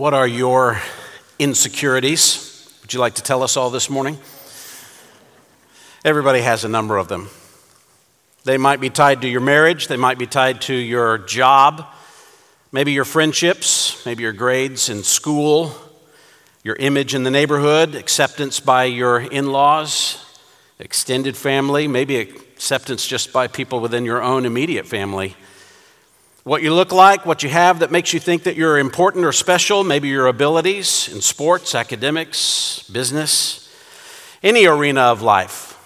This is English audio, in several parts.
What are your insecurities? Would you like to tell us all this morning? Everybody has a number of them. They might be tied to your marriage, they might be tied to your job, maybe your friendships, maybe your grades in school, your image in the neighborhood, acceptance by your in laws, extended family, maybe acceptance just by people within your own immediate family. What you look like, what you have that makes you think that you're important or special, maybe your abilities in sports, academics, business, any arena of life.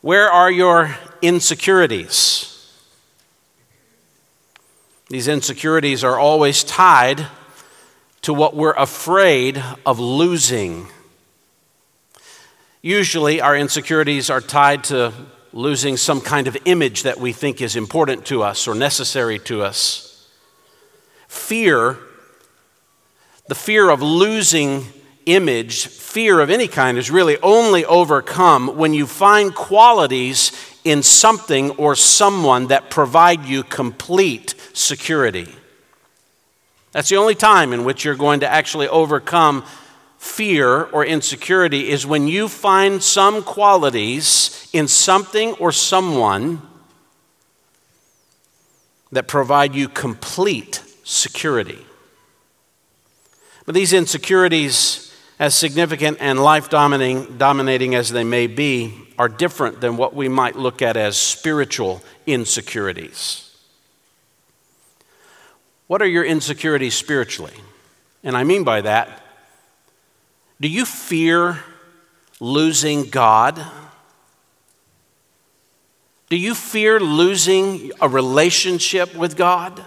Where are your insecurities? These insecurities are always tied to what we're afraid of losing. Usually, our insecurities are tied to losing some kind of image that we think is important to us or necessary to us. Fear, the fear of losing image, fear of any kind, is really only overcome when you find qualities in something or someone that provide you complete security. That's the only time in which you're going to actually overcome fear or insecurity is when you find some qualities in something or someone that provide you complete security. But these insecurities, as significant and life dominating as they may be, are different than what we might look at as spiritual insecurities. What are your insecurities spiritually? And I mean by that, do you fear losing God? Do you fear losing a relationship with God?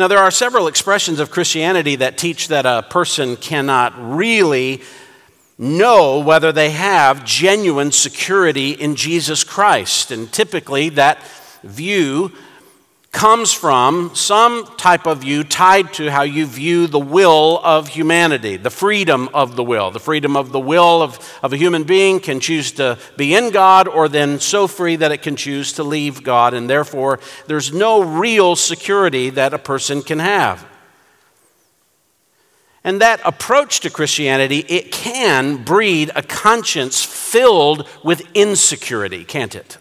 Now, there are several expressions of Christianity that teach that a person cannot really know whether they have genuine security in Jesus Christ. And typically, that view comes from some type of view tied to how you view the will of humanity, the freedom of the will. The freedom of the will of, of a human being can choose to be in God or then so free that it can choose to leave God, and therefore there's no real security that a person can have. And that approach to Christianity, it can breed a conscience filled with insecurity, can't it?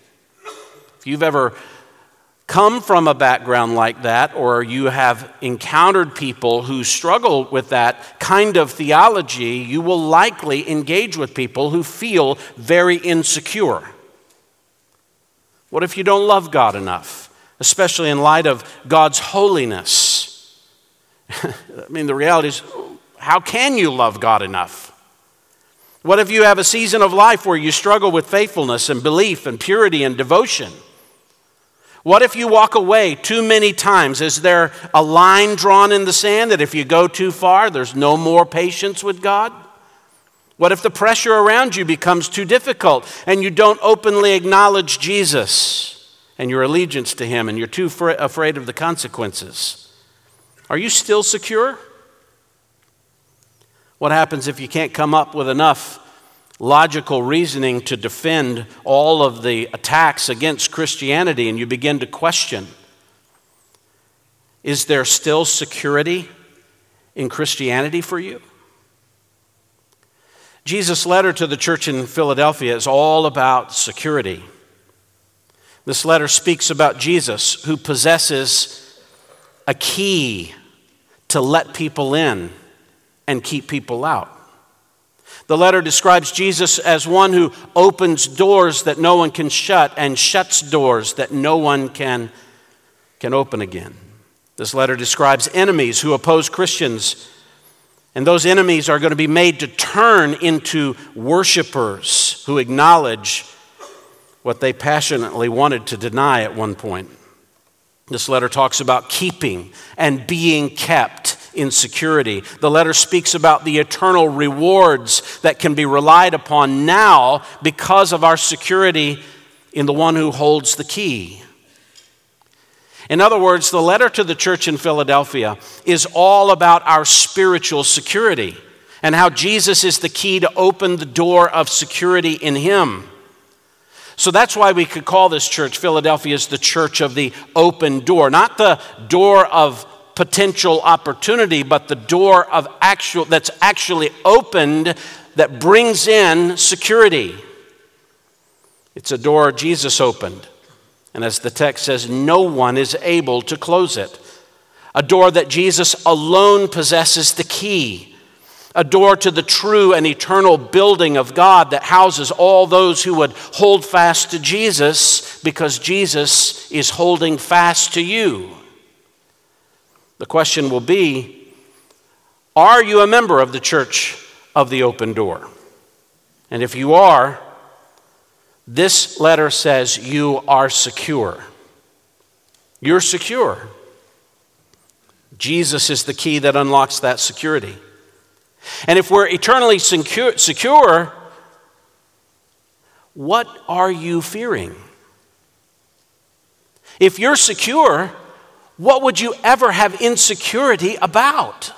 If you've ever come from a background like that, or you have encountered people who struggle with that kind of theology, you will likely engage with people who feel very insecure. What if you don't love God enough, especially in light of God's holiness? I mean, the reality is, how can you love God enough? What if you have a season of life where you struggle with faithfulness and belief and purity and devotion? What if you walk away too many times? Is there a line drawn in the sand that if you go too far, there's no more patience with God? What if the pressure around you becomes too difficult and you don't openly acknowledge Jesus and your allegiance to Him and you're too afraid of the consequences? Are you still secure? What happens if you can't come up with enough logical reasoning to defend all of the attacks against Christianity, and you begin to question is there still security in Christianity for you? Jesus' letter to the church in Philadelphia is all about security. This letter speaks about Jesus, who possesses a key to let people in and keep people out. The letter describes Jesus as one who opens doors that no one can shut and shuts doors that no one can, can open again. This letter describes enemies who oppose Christians, and those enemies are going to be made to turn into worshipers who acknowledge what they passionately wanted to deny at one point. This letter talks about keeping and being kept in security. The letter speaks about the eternal rewards that can be relied upon now because of our security in the one who holds the key. In other words, the letter to the church in Philadelphia is all about our spiritual security and how Jesus is the key to open the door of security in Him. So that's why we could call this church, Philadelphia, is the church of the open door, not the door of potential opportunity, but the door of actual that's actually opened that brings in security. It's a door Jesus opened. And as the text says, no one is able to close it. A door that Jesus alone possesses the key. A door to the true and eternal building of God that houses all those who would hold fast to Jesus because Jesus is holding fast to you. The question will be Are you a member of the church of the open door? And if you are, this letter says you are secure. You're secure. Jesus is the key that unlocks that security. And if we're eternally secure, secure what are you fearing? If you're secure, what would you ever have insecurity about?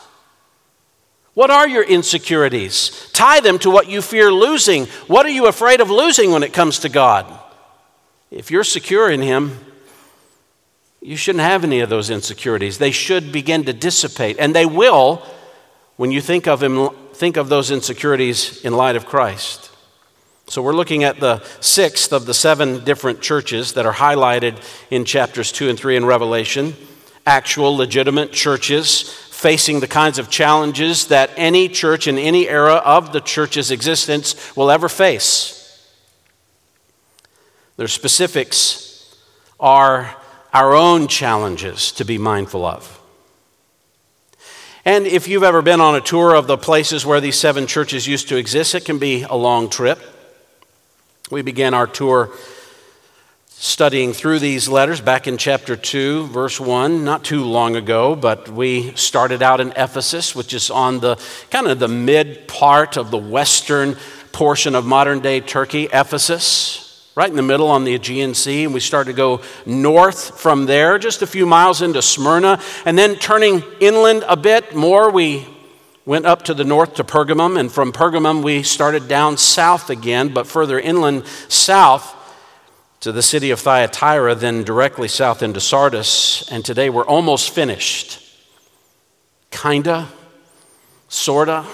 What are your insecurities? Tie them to what you fear losing. What are you afraid of losing when it comes to God? If you're secure in Him, you shouldn't have any of those insecurities. They should begin to dissipate, and they will when you think of Him, think of those insecurities in light of Christ. So, we're looking at the sixth of the seven different churches that are highlighted in chapters 2 and 3 in Revelation. Actual, legitimate churches facing the kinds of challenges that any church in any era of the church's existence will ever face. Their specifics are our own challenges to be mindful of. And if you've ever been on a tour of the places where these seven churches used to exist, it can be a long trip. We began our tour studying through these letters back in chapter 2, verse 1, not too long ago, but we started out in Ephesus, which is on the kind of the mid part of the western portion of modern day Turkey, Ephesus, right in the middle on the Aegean Sea. And we started to go north from there, just a few miles into Smyrna. And then turning inland a bit more, we went up to the north to Pergamum. And from Pergamum, we started down south again, but further inland south to the city of Thyatira, then directly south into Sardis, and today we're almost finished. Kinda, sorta.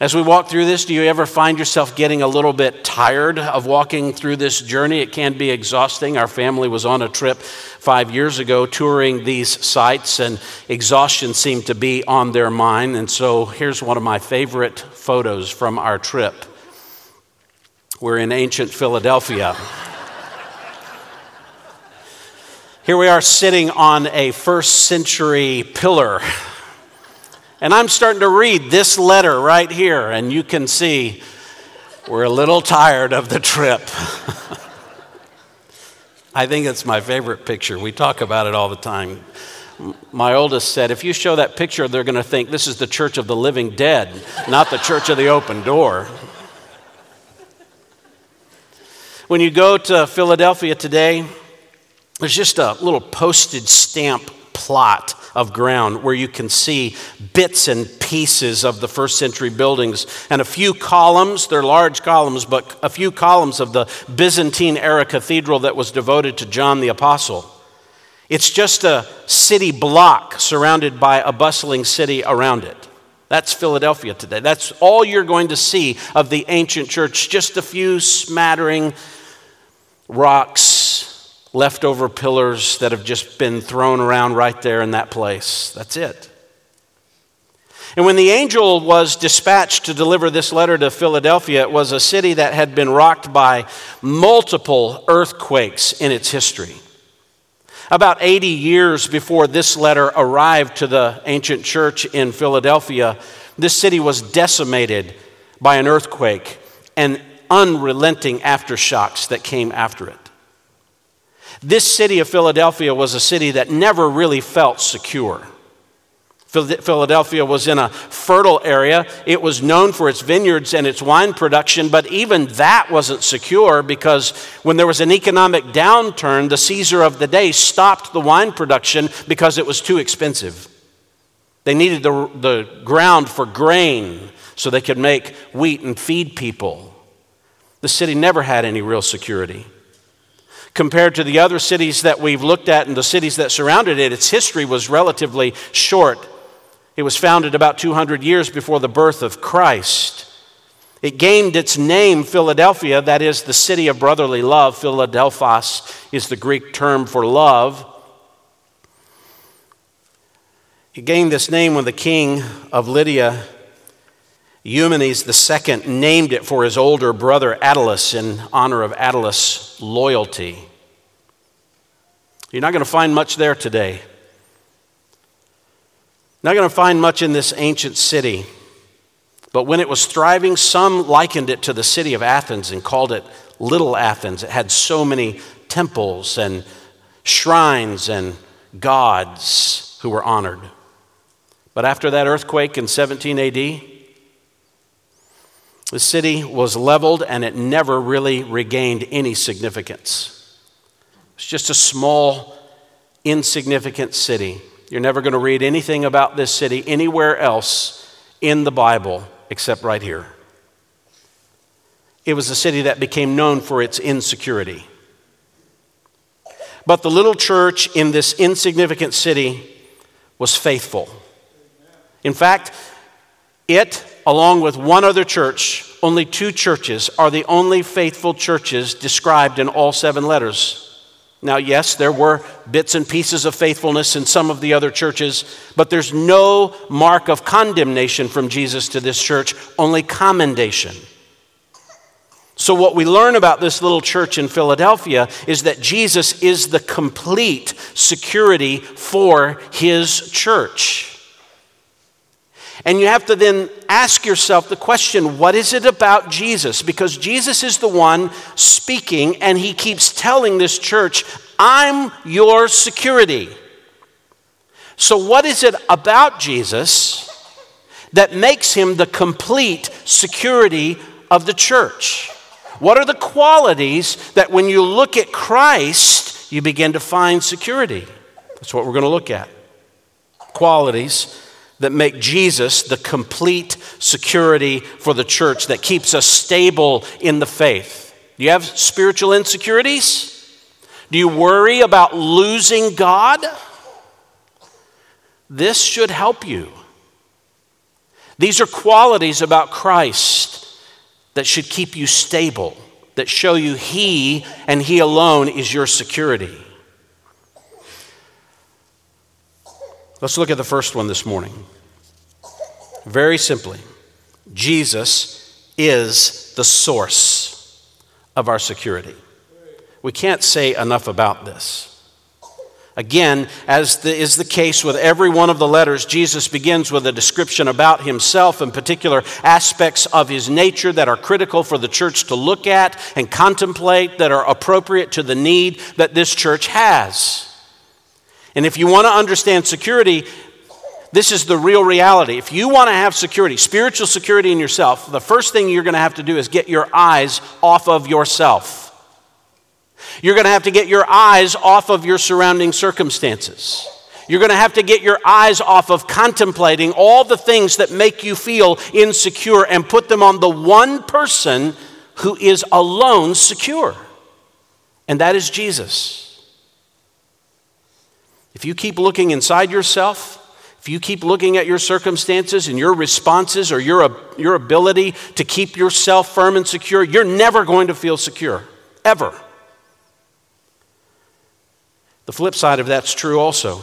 As we walk through this, do you ever find yourself getting a little bit tired of walking through this journey? It can be exhausting. Our family was on a trip five years ago touring these sites, and exhaustion seemed to be on their mind. And so here's one of my favorite photos from our trip. We're in ancient Philadelphia. Here we are sitting on a first century pillar. And I'm starting to read this letter right here, and you can see we're a little tired of the trip. I think it's my favorite picture. We talk about it all the time. My oldest said, if you show that picture, they're going to think this is the church of the living dead, not the church of the open door. When you go to Philadelphia today, there's just a little postage stamp plot of ground where you can see bits and pieces of the first century buildings and a few columns, they're large columns, but a few columns of the Byzantine era cathedral that was devoted to John the Apostle. It's just a city block surrounded by a bustling city around it. That's Philadelphia today. That's all you're going to see of the ancient church, just a few smattering rocks leftover pillars that have just been thrown around right there in that place. That's it. And when the angel was dispatched to deliver this letter to Philadelphia, it was a city that had been rocked by multiple earthquakes in its history. About 80 years before this letter arrived to the ancient church in Philadelphia, this city was decimated by an earthquake and unrelenting aftershocks that came after it. This city of Philadelphia was a city that never really felt secure. Philadelphia was in a fertile area. It was known for its vineyards and its wine production, but even that wasn't secure because when there was an economic downturn, the Caesar of the day stopped the wine production because it was too expensive. They needed the, the ground for grain so they could make wheat and feed people. The city never had any real security. Compared to the other cities that we've looked at and the cities that surrounded it, its history was relatively short. It was founded about 200 years before the birth of Christ. It gained its name, Philadelphia, that is the city of brotherly love. Philadelphos is the Greek term for love. It gained this name when the king of Lydia, Eumenes II, named it for his older brother Attalus in honor of Attalus' loyalty. You're not going to find much there today. Not going to find much in this ancient city. But when it was thriving, some likened it to the city of Athens and called it Little Athens. It had so many temples and shrines and gods who were honored. But after that earthquake in 17 AD, the city was leveled and it never really regained any significance. It's just a small, insignificant city. You're never going to read anything about this city anywhere else in the Bible except right here. It was a city that became known for its insecurity. But the little church in this insignificant city was faithful. In fact, it, along with one other church, only two churches, are the only faithful churches described in all seven letters. Now, yes, there were bits and pieces of faithfulness in some of the other churches, but there's no mark of condemnation from Jesus to this church, only commendation. So, what we learn about this little church in Philadelphia is that Jesus is the complete security for his church. And you have to then ask yourself the question what is it about Jesus? Because Jesus is the one speaking, and he keeps telling this church, I'm your security. So, what is it about Jesus that makes him the complete security of the church? What are the qualities that when you look at Christ, you begin to find security? That's what we're going to look at. Qualities that make Jesus the complete security for the church, that keeps us stable in the faith. Do you have spiritual insecurities? Do you worry about losing God? This should help you. These are qualities about Christ that should keep you stable, that show you He and He alone is your security. Let's look at the first one this morning. Very simply, Jesus is the source of our security. We can't say enough about this. Again, as the, is the case with every one of the letters, Jesus begins with a description about himself and particular aspects of his nature that are critical for the church to look at and contemplate, that are appropriate to the need that this church has. And if you want to understand security, this is the real reality. If you want to have security, spiritual security in yourself, the first thing you're going to have to do is get your eyes off of yourself. You're going to have to get your eyes off of your surrounding circumstances. You're going to have to get your eyes off of contemplating all the things that make you feel insecure and put them on the one person who is alone secure, and that is Jesus. If you keep looking inside yourself, if you keep looking at your circumstances and your responses or your, your ability to keep yourself firm and secure, you're never going to feel secure, ever. The flip side of that's true also.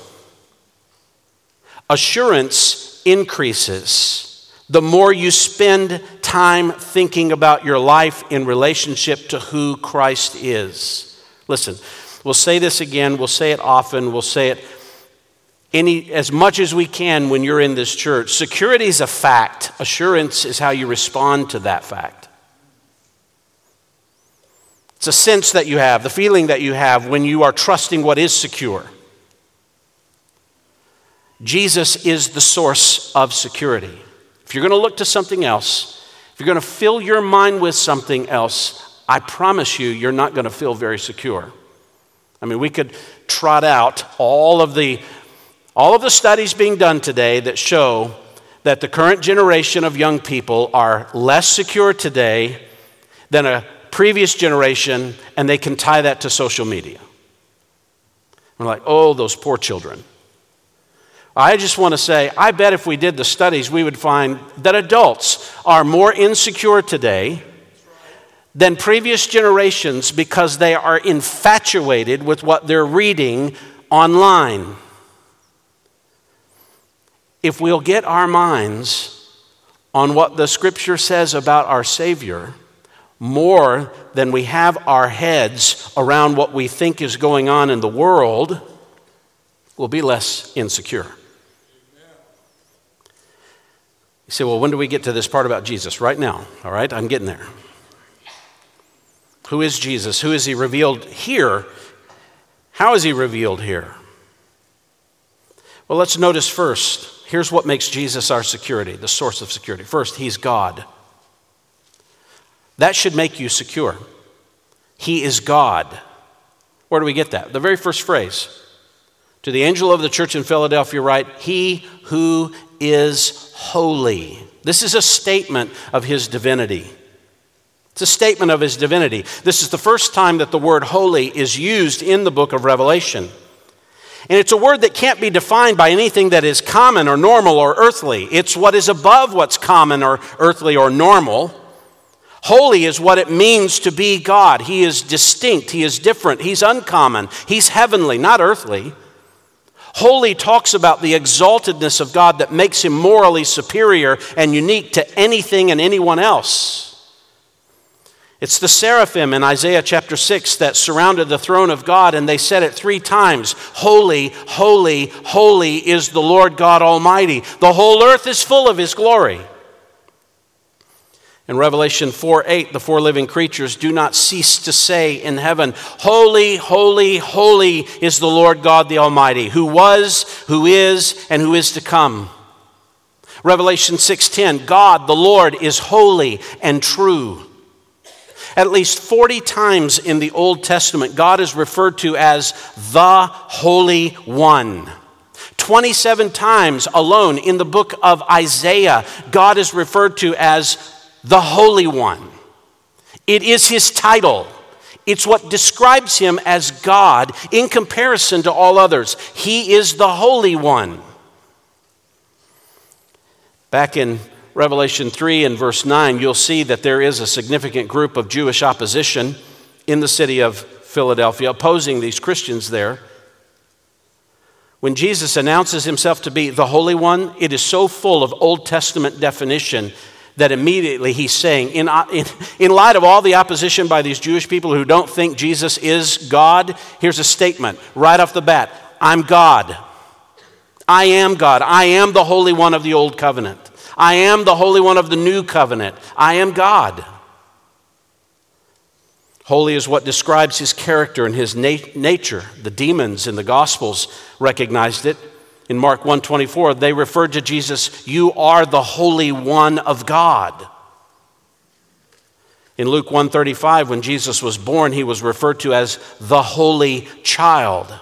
Assurance increases the more you spend time thinking about your life in relationship to who Christ is. Listen, we'll say this again, we'll say it often, we'll say it any, as much as we can when you're in this church. Security is a fact, assurance is how you respond to that fact. It's a sense that you have, the feeling that you have when you are trusting what is secure. Jesus is the source of security. If you're going to look to something else, if you're going to fill your mind with something else, I promise you, you're not going to feel very secure. I mean, we could trot out all of the all of the studies being done today that show that the current generation of young people are less secure today than a previous generation and they can tie that to social media. We're like, oh, those poor children. I just want to say, I bet if we did the studies, we would find that adults are more insecure today than previous generations because they are infatuated with what they're reading online. If we'll get our minds on what the scripture says about our Savior, more than we have our heads around what we think is going on in the world, we'll be less insecure. You say, well, when do we get to this part about Jesus? Right now, all right? I'm getting there. Who is Jesus? Who is he revealed here? How is he revealed here? Well, let's notice first here's what makes Jesus our security, the source of security. First, he's God. That should make you secure. He is God. Where do we get that? The very first phrase. To the angel of the church in Philadelphia, write, He who is holy. This is a statement of his divinity. It's a statement of his divinity. This is the first time that the word holy is used in the book of Revelation. And it's a word that can't be defined by anything that is common or normal or earthly. It's what is above what's common or earthly or normal. Holy is what it means to be God. He is distinct, He is different, He's uncommon, He's heavenly, not earthly. Holy talks about the exaltedness of God that makes Him morally superior and unique to anything and anyone else. It's the seraphim in Isaiah chapter 6 that surrounded the throne of God, and they said it three times Holy, holy, holy is the Lord God Almighty. The whole earth is full of His glory. In Revelation 4 8, the four living creatures do not cease to say in heaven, Holy, holy, holy is the Lord God the Almighty, who was, who is, and who is to come. Revelation 6:10 God the Lord is holy and true. At least 40 times in the Old Testament God is referred to as the Holy One. 27 times alone in the book of Isaiah God is referred to as the Holy One. It is his title. It's what describes him as God in comparison to all others. He is the Holy One. Back in Revelation 3 and verse 9, you'll see that there is a significant group of Jewish opposition in the city of Philadelphia opposing these Christians there. When Jesus announces himself to be the Holy One, it is so full of Old Testament definition that immediately he's saying, in, uh, in, in light of all the opposition by these Jewish people who don't think Jesus is God, here's a statement right off the bat I'm God. I am God. I am the Holy One of the Old Covenant. I am the Holy One of the New Covenant. I am God. Holy is what describes his character and his nat- nature. The demons in the Gospels recognized it in Mark 124, they referred to Jesus, You are the Holy One of God. In Luke 135, when Jesus was born, he was referred to as the Holy Child.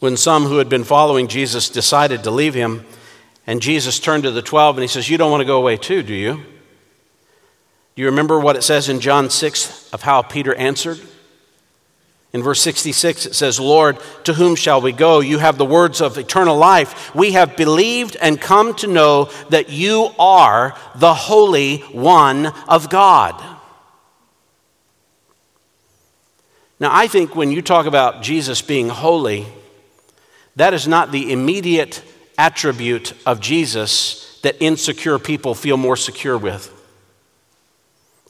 When some who had been following Jesus decided to leave him, and Jesus turned to the 12 and he says, You don't want to go away too, do you? Do you remember what it says in John 6 of how Peter answered? In verse 66, it says, Lord, to whom shall we go? You have the words of eternal life. We have believed and come to know that you are the Holy One of God. Now, I think when you talk about Jesus being holy, that is not the immediate attribute of Jesus that insecure people feel more secure with.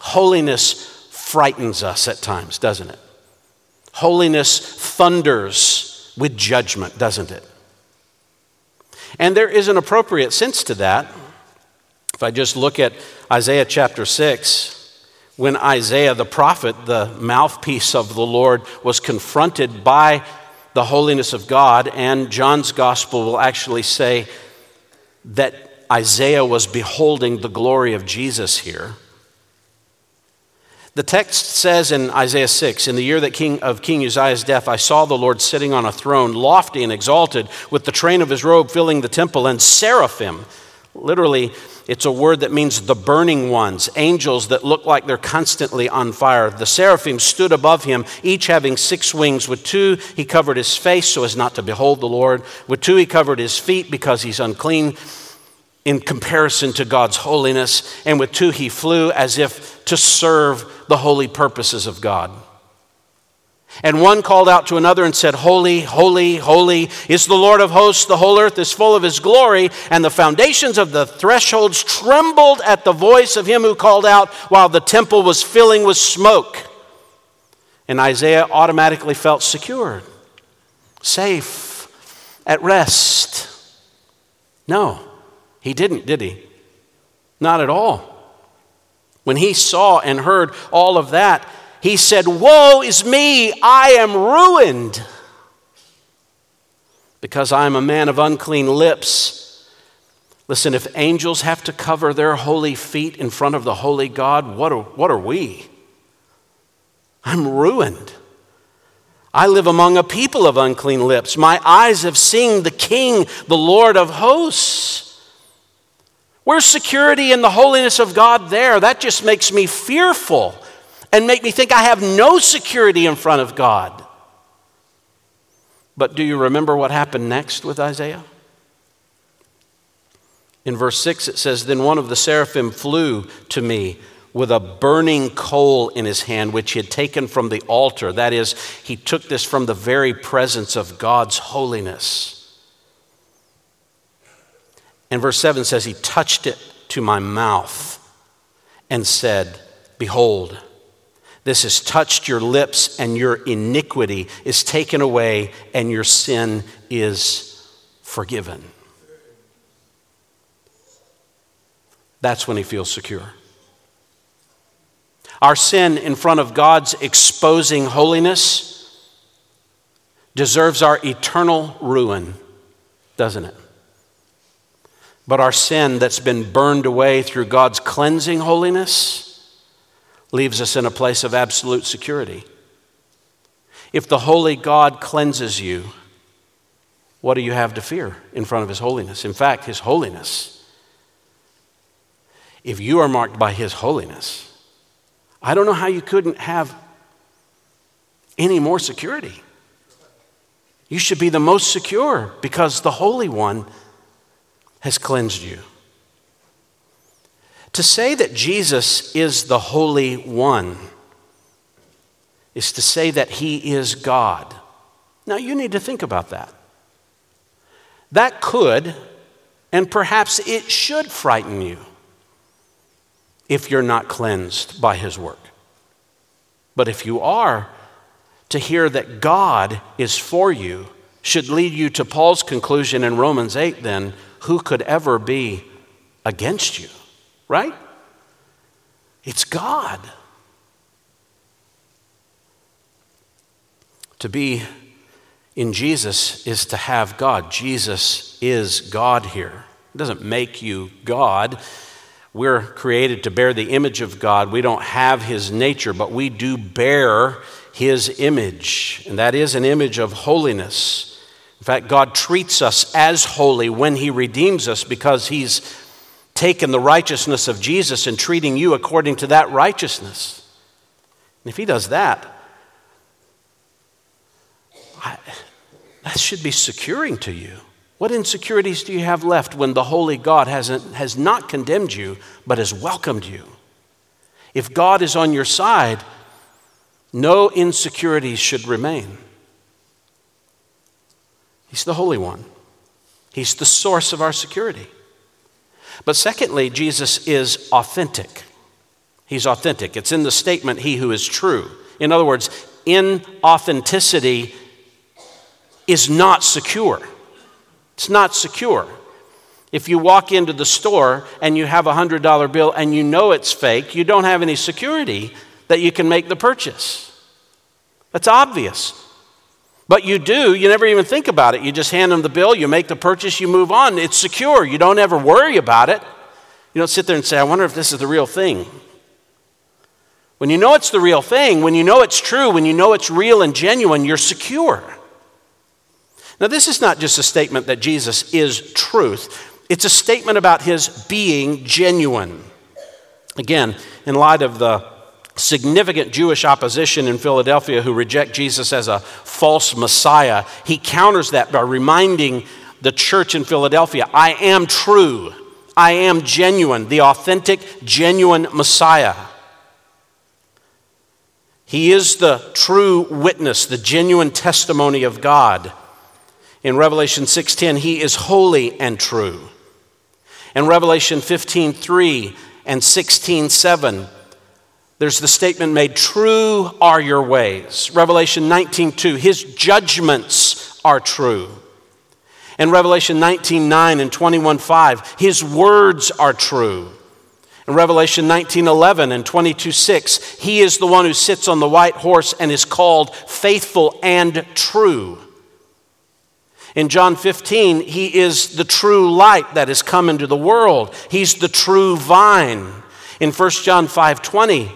Holiness frightens us at times, doesn't it? Holiness thunders with judgment, doesn't it? And there is an appropriate sense to that. If I just look at Isaiah chapter 6, when Isaiah the prophet, the mouthpiece of the Lord, was confronted by the holiness of God, and John's gospel will actually say that Isaiah was beholding the glory of Jesus here. The text says in Isaiah 6 In the year that king, of King Uzziah's death, I saw the Lord sitting on a throne, lofty and exalted, with the train of his robe filling the temple, and seraphim, literally It's a word that means the burning ones, angels that look like they're constantly on fire. The seraphim stood above him, each having six wings. With two, he covered his face so as not to behold the Lord. With two, he covered his feet because he's unclean in comparison to God's holiness. And with two, he flew as if to serve the holy purposes of God. And one called out to another and said, Holy, holy, holy is the Lord of hosts. The whole earth is full of his glory. And the foundations of the thresholds trembled at the voice of him who called out while the temple was filling with smoke. And Isaiah automatically felt secure, safe, at rest. No, he didn't, did he? Not at all. When he saw and heard all of that, he said, Woe is me, I am ruined because I am a man of unclean lips. Listen, if angels have to cover their holy feet in front of the holy God, what are, what are we? I'm ruined. I live among a people of unclean lips. My eyes have seen the King, the Lord of hosts. Where's security in the holiness of God there? That just makes me fearful and make me think I have no security in front of God. But do you remember what happened next with Isaiah? In verse 6, it says, Then one of the seraphim flew to me with a burning coal in his hand, which he had taken from the altar. That is, he took this from the very presence of God's holiness. And verse 7 says, He touched it to my mouth and said, Behold, this has touched your lips, and your iniquity is taken away, and your sin is forgiven. That's when he feels secure. Our sin in front of God's exposing holiness deserves our eternal ruin, doesn't it? But our sin that's been burned away through God's cleansing holiness leaves us in a place of absolute security. If the holy God cleanses you, what do you have to fear in front of His holiness? In fact, His holiness. If you are marked by His holiness, I don't know how you couldn't have any more security. You should be the most secure because the Holy One has cleansed you. To say that Jesus is the Holy One is to say that He is God. Now, you need to think about that. That could, and perhaps it should frighten you if you're not cleansed by His work. But if you are, to hear that God is for you should lead you to Paul's conclusion in Romans 8 then who could ever be against you? Right? It's God. To be in Jesus is to have God. Jesus is God here. It doesn't make you God. We're created to bear the image of God. We don't have his nature, but we do bear his image. And that is an image of holiness. In fact, God treats us as holy when he redeems us because he's taken the righteousness of Jesus and treating you according to that righteousness. And if he does that, I, that should be securing to you. What insecurities do you have left when the holy God hasn't, has not condemned you, but has welcomed you? If God is on your side, no insecurities should remain. He's the Holy One, He's the source of our security. But secondly, Jesus is authentic. He's authentic. It's in the statement, He who is true. In other words, inauthenticity is not secure. It's not secure. If you walk into the store and you have a $100 bill and you know it's fake, you don't have any security that you can make the purchase. That's obvious. But you do, you never even think about it. You just hand them the bill, you make the purchase, you move on. It's secure. You don't ever worry about it. You don't sit there and say, I wonder if this is the real thing. When you know it's the real thing, when you know it's true, when you know it's real and genuine, you're secure. Now, this is not just a statement that Jesus is truth, It's a statement about his being genuine. Again, in light of the significant Jewish opposition in Philadelphia who reject Jesus as a false Messiah, he counters that by reminding the church in Philadelphia I am true, I am genuine, the authentic, genuine Messiah. He is the true witness, the genuine testimony of God. In Revelation 6:10, he is holy and true. In Revelation 15:3 and 16:7, there's the statement made, True are your ways. Revelation 19:2, his judgments are true. In Revelation 19:9 and 21:5, his words are true. In Revelation 19:11 and 22:6, he is the one who sits on the white horse and is called faithful and true. In John 15, he is the true light that has come into the world. He's the true vine. In 1 John 5:20,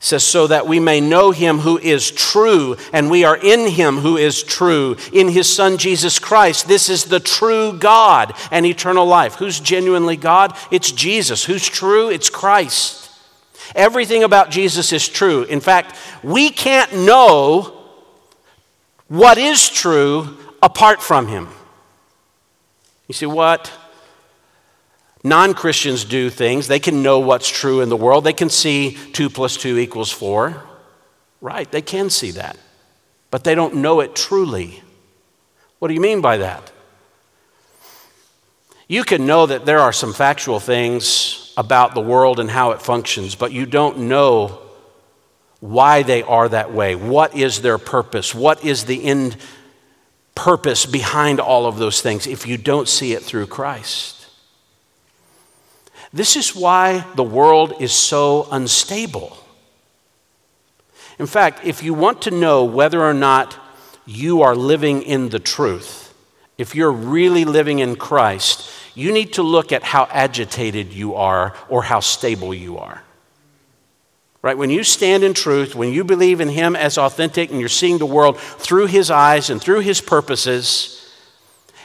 says so that we may know him who is true and we are in him who is true in his son Jesus Christ. This is the true God and eternal life. Who's genuinely God? It's Jesus. Who's true? It's Christ. Everything about Jesus is true. In fact we can't know what is true apart from him. You see what Non Christians do things. They can know what's true in the world. They can see 2 plus 2 equals 4. Right, they can see that. But they don't know it truly. What do you mean by that? You can know that there are some factual things about the world and how it functions, but you don't know why they are that way. What is their purpose? What is the end purpose behind all of those things if you don't see it through Christ? This is why the world is so unstable. In fact, if you want to know whether or not you are living in the truth, if you're really living in Christ, you need to look at how agitated you are or how stable you are. Right? When you stand in truth, when you believe in Him as authentic and you're seeing the world through His eyes and through His purposes,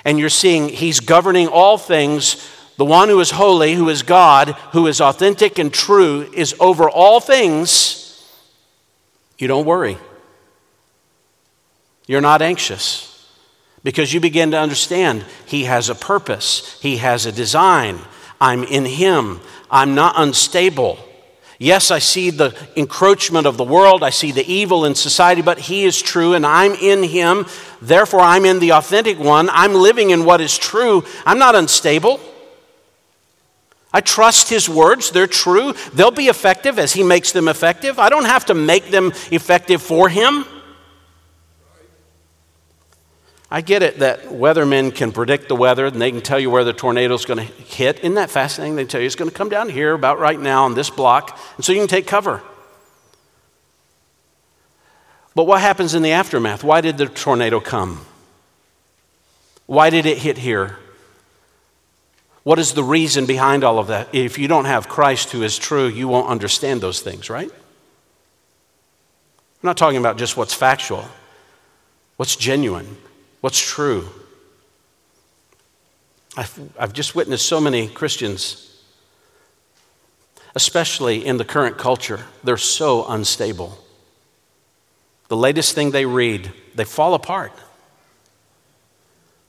and you're seeing He's governing all things the one who is holy, who is God, who is authentic and true, is over all things, you don't worry. You're not anxious because you begin to understand He has a purpose, He has a design. I'm in Him, I'm not unstable. Yes, I see the encroachment of the world, I see the evil in society, but He is true and I'm in Him. Therefore, I'm in the authentic one. I'm living in what is true. I'm not unstable. I trust his words. They're true. They'll be effective as he makes them effective. I don't have to make them effective for him. I get it that weathermen can predict the weather and they can tell you where the tornado is going to hit. Isn't that fascinating? They tell you it's going to come down here about right now on this block, and so you can take cover. But what happens in the aftermath? Why did the tornado come? Why did it hit here? What is the reason behind all of that? If you don't have Christ who is true, you won't understand those things, right? I'm not talking about just what's factual, what's genuine, what's true. I've, I've just witnessed so many Christians, especially in the current culture, they're so unstable. The latest thing they read, they fall apart.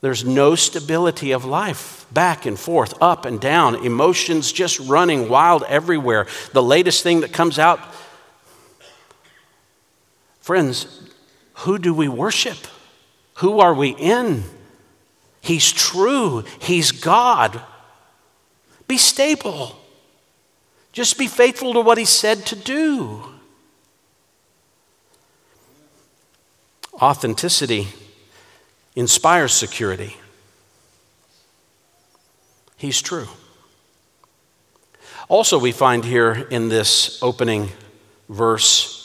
There's no stability of life, back and forth, up and down, emotions just running wild everywhere. The latest thing that comes out. Friends, who do we worship? Who are we in? He's true, He's God. Be stable. Just be faithful to what He said to do. Authenticity inspires security. He's true. Also, we find here in this opening verse,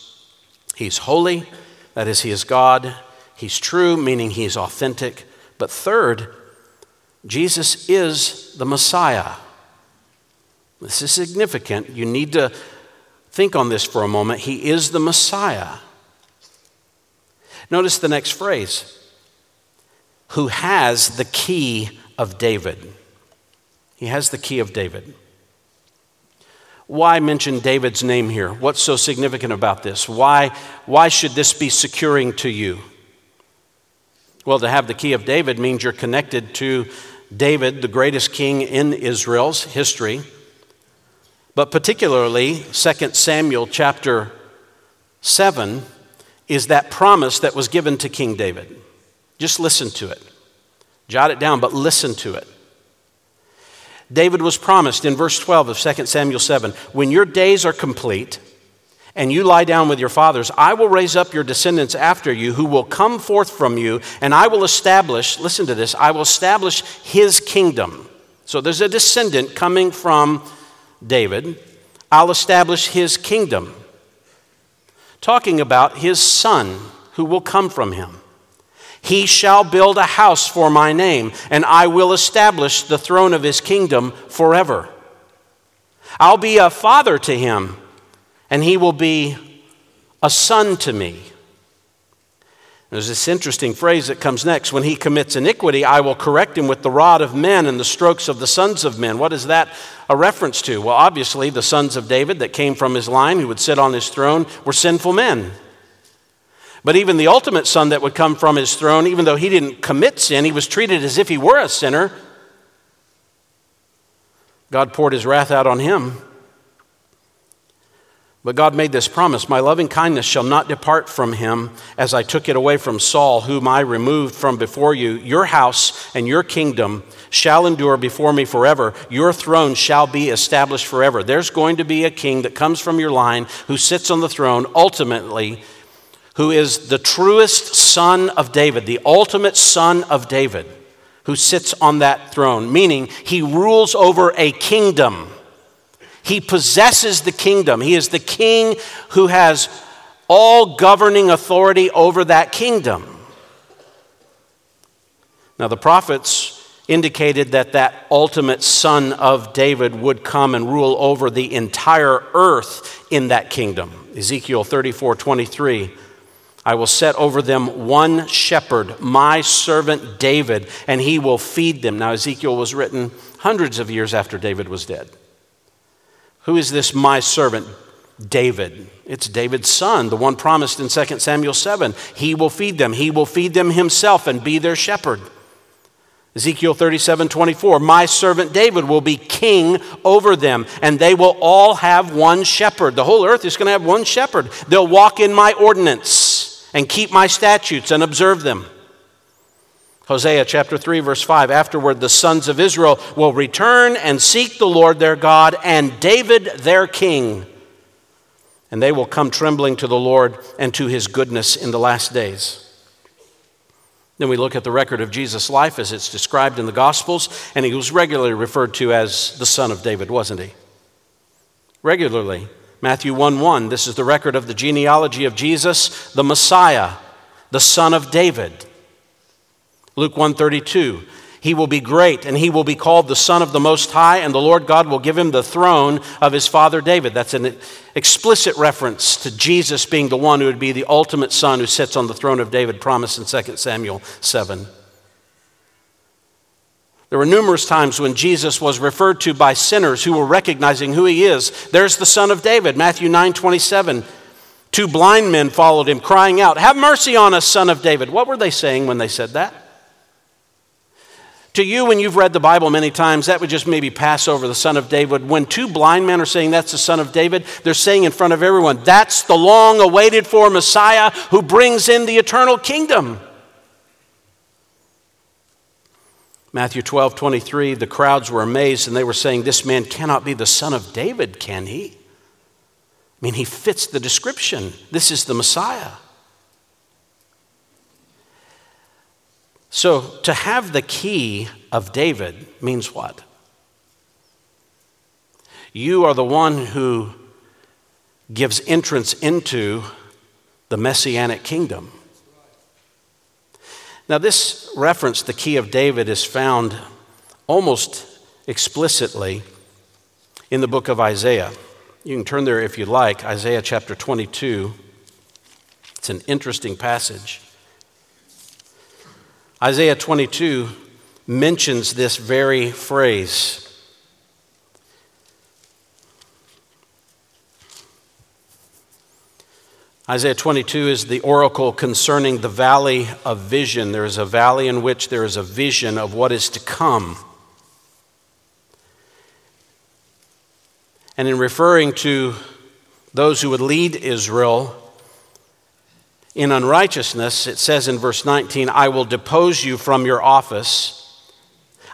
He's holy, that is, He is God. He's true, meaning He's authentic. But third, Jesus is the Messiah. This is significant. You need to think on this for a moment. He is the Messiah. Notice the next phrase who has the key of David. He has the key of David. Why mention David's name here? What's so significant about this? Why, why should this be securing to you? Well, to have the key of David means you're connected to David, the greatest king in Israel's history. But particularly, 2 Samuel chapter 7 is that promise that was given to King David. Just listen to it. Jot it down, but listen to it. David was promised in verse 12 of 2 Samuel 7 When your days are complete and you lie down with your fathers, I will raise up your descendants after you who will come forth from you, and I will establish, listen to this, I will establish his kingdom. So there's a descendant coming from David. I'll establish his kingdom. Talking about his son who will come from him. He shall build a house for my name, and I will establish the throne of his kingdom forever. I'll be a father to him, and he will be a son to me. There's this interesting phrase that comes next. When he commits iniquity, I will correct him with the rod of men and the strokes of the sons of men. What is that a reference to? Well, obviously, the sons of David that came from his line, who would sit on his throne, were sinful men. But even the ultimate son that would come from his throne, even though he didn't commit sin, he was treated as if he were a sinner. God poured his wrath out on him. But God made this promise My loving kindness shall not depart from him as I took it away from Saul, whom I removed from before you. Your house and your kingdom shall endure before me forever. Your throne shall be established forever. There's going to be a king that comes from your line who sits on the throne ultimately who is the truest son of David, the ultimate son of David, who sits on that throne, meaning he rules over a kingdom. He possesses the kingdom. He is the king who has all governing authority over that kingdom. Now, the prophets indicated that that ultimate son of David would come and rule over the entire earth in that kingdom. Ezekiel 34 23 I will set over them one shepherd, my servant David, and he will feed them. Now, Ezekiel was written hundreds of years after David was dead. Who is this my servant? David. It's David's son, the one promised in 2 Samuel 7. He will feed them. He will feed them himself and be their shepherd. Ezekiel 37 24, my servant David will be king over them, and they will all have one shepherd. The whole earth is going to have one shepherd. They'll walk in my ordinance and keep my statutes and observe them. Hosea chapter 3, verse 5 Afterward, the sons of Israel will return and seek the Lord their God and David their king. And they will come trembling to the Lord and to his goodness in the last days. Then we look at the record of Jesus' life as it's described in the Gospels, and he was regularly referred to as the son of David, wasn't he? Regularly. Matthew 1 1, this is the record of the genealogy of Jesus, the Messiah, the son of David. Luke 132, he will be great and he will be called the Son of the Most High, and the Lord God will give him the throne of his father David. That's an explicit reference to Jesus being the one who would be the ultimate son who sits on the throne of David, promised in 2 Samuel 7. There were numerous times when Jesus was referred to by sinners who were recognizing who he is. There's the son of David, Matthew 9 27. Two blind men followed him, crying out, Have mercy on us, son of David. What were they saying when they said that? To you, when you've read the Bible many times, that would just maybe pass over the son of David. When two blind men are saying that's the son of David, they're saying in front of everyone, That's the long awaited for Messiah who brings in the eternal kingdom. Matthew 12, 23, the crowds were amazed and they were saying, This man cannot be the son of David, can he? I mean, he fits the description. This is the Messiah. So, to have the key of David means what? You are the one who gives entrance into the messianic kingdom. Now, this reference, the key of David, is found almost explicitly in the book of Isaiah. You can turn there if you like, Isaiah chapter 22. It's an interesting passage. Isaiah 22, mentions this very phrase. Isaiah 22 is the oracle concerning the valley of vision. There is a valley in which there is a vision of what is to come. And in referring to those who would lead Israel in unrighteousness, it says in verse 19, I will depose you from your office.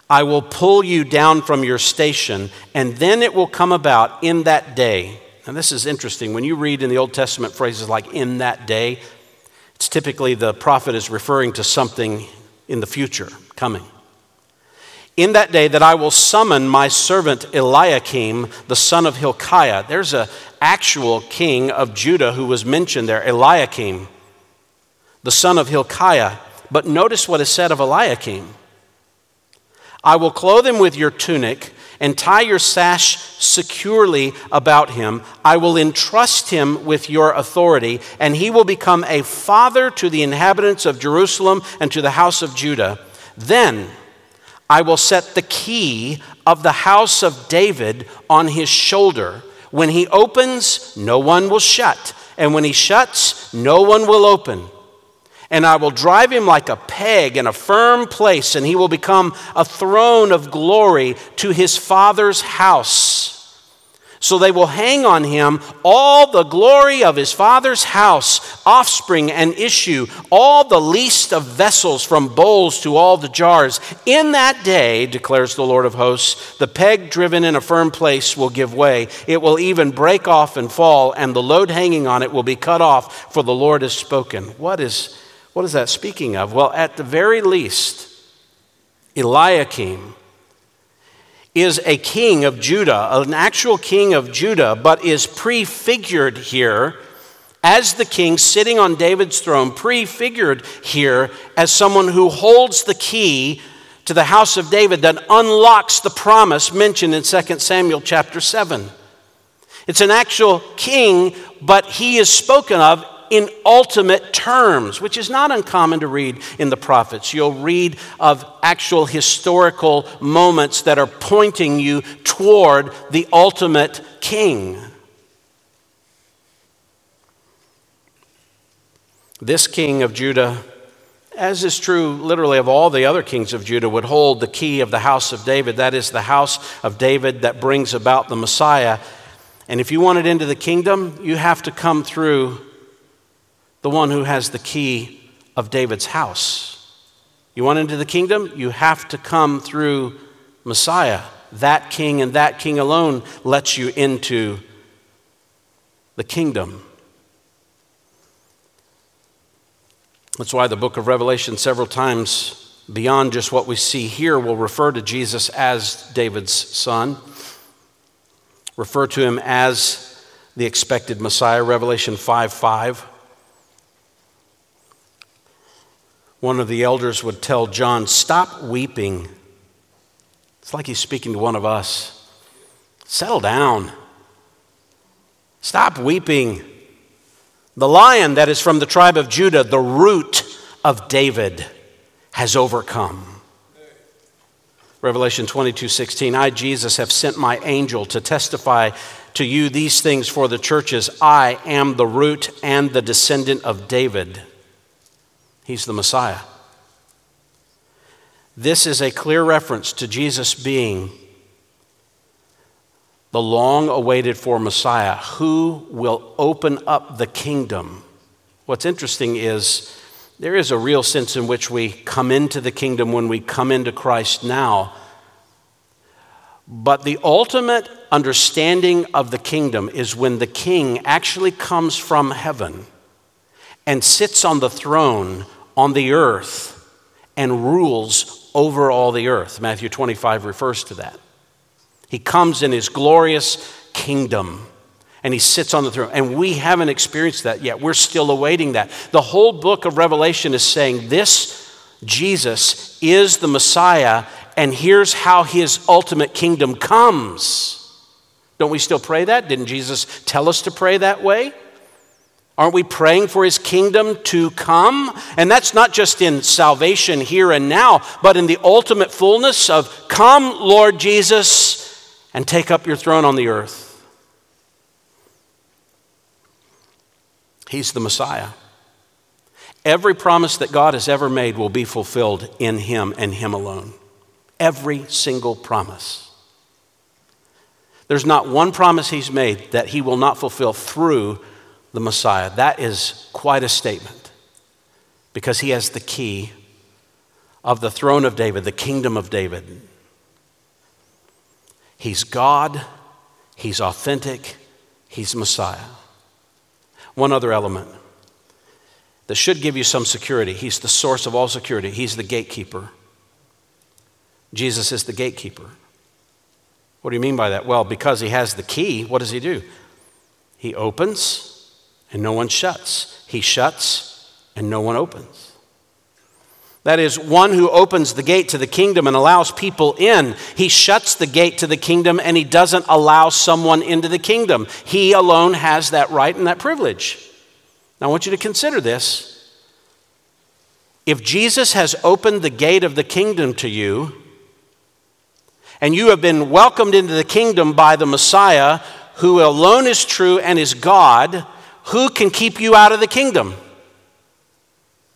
I will pull you down from your station, and then it will come about in that day and this is interesting. When you read in the Old Testament phrases like in that day, it's typically the prophet is referring to something in the future coming. In that day that I will summon my servant Eliakim, the son of Hilkiah. There's an actual king of Judah who was mentioned there, Eliakim, the son of Hilkiah. But notice what is said of Eliakim. I will clothe him with your tunic and tie your sash securely about him. I will entrust him with your authority, and he will become a father to the inhabitants of Jerusalem and to the house of Judah. Then I will set the key of the house of David on his shoulder. When he opens, no one will shut, and when he shuts, no one will open and I will drive him like a peg in a firm place, and he will become a throne of glory to his father's house. So they will hang on him all the glory of his father's house, offspring and issue, all the least of vessels from bowls to all the jars. In that day, declares the Lord of hosts, the peg driven in a firm place will give way. It will even break off and fall, and the load hanging on it will be cut off, for the Lord has spoken. What is what is that speaking of? Well, at the very least, Eliakim is a king of Judah, an actual king of Judah, but is prefigured here as the king sitting on David's throne, prefigured here as someone who holds the key to the house of David that unlocks the promise mentioned in 2 Samuel chapter 7. It's an actual king, but he is spoken of in ultimate terms, which is not uncommon to read in the prophets. You'll read of actual historical moments that are pointing you toward the ultimate king. This king of Judah, as is true literally of all the other kings of Judah, would hold the key of the house of David. That is the house of David that brings about the Messiah. And if you want it into the kingdom, you have to come through the one who has the key of David's house. You want into the kingdom? You have to come through Messiah. That king and that king alone lets you into the kingdom. That's why the book of Revelation, several times beyond just what we see here, will refer to Jesus as David's son, refer to him as the expected Messiah. Revelation 5 5. One of the elders would tell John, Stop weeping. It's like he's speaking to one of us. Settle down. Stop weeping. The lion that is from the tribe of Judah, the root of David, has overcome. Revelation 22 16, I, Jesus, have sent my angel to testify to you these things for the churches. I am the root and the descendant of David He's the Messiah. This is a clear reference to Jesus being the long awaited for Messiah who will open up the kingdom. What's interesting is there is a real sense in which we come into the kingdom when we come into Christ now. But the ultimate understanding of the kingdom is when the king actually comes from heaven and sits on the throne on the earth and rules over all the earth. Matthew 25 refers to that. He comes in his glorious kingdom and he sits on the throne. And we haven't experienced that yet. We're still awaiting that. The whole book of Revelation is saying this Jesus is the Messiah, and here's how his ultimate kingdom comes. Don't we still pray that? Didn't Jesus tell us to pray that way? Aren't we praying for his kingdom to come? And that's not just in salvation here and now, but in the ultimate fullness of come, Lord Jesus, and take up your throne on the earth. He's the Messiah. Every promise that God has ever made will be fulfilled in him and him alone. Every single promise. There's not one promise he's made that he will not fulfill through the Messiah. That is quite a statement because he has the key of the throne of David, the kingdom of David. He's God, he's authentic, he's Messiah. One other element that should give you some security he's the source of all security, he's the gatekeeper. Jesus is the gatekeeper. What do you mean by that? Well, because he has the key, what does he do? He opens and no one shuts. He shuts and no one opens. That is, one who opens the gate to the kingdom and allows people in. He shuts the gate to the kingdom and he doesn't allow someone into the kingdom. He alone has that right and that privilege. Now, I want you to consider this. If Jesus has opened the gate of the kingdom to you, and you have been welcomed into the kingdom by the Messiah, who alone is true and is God, who can keep you out of the kingdom?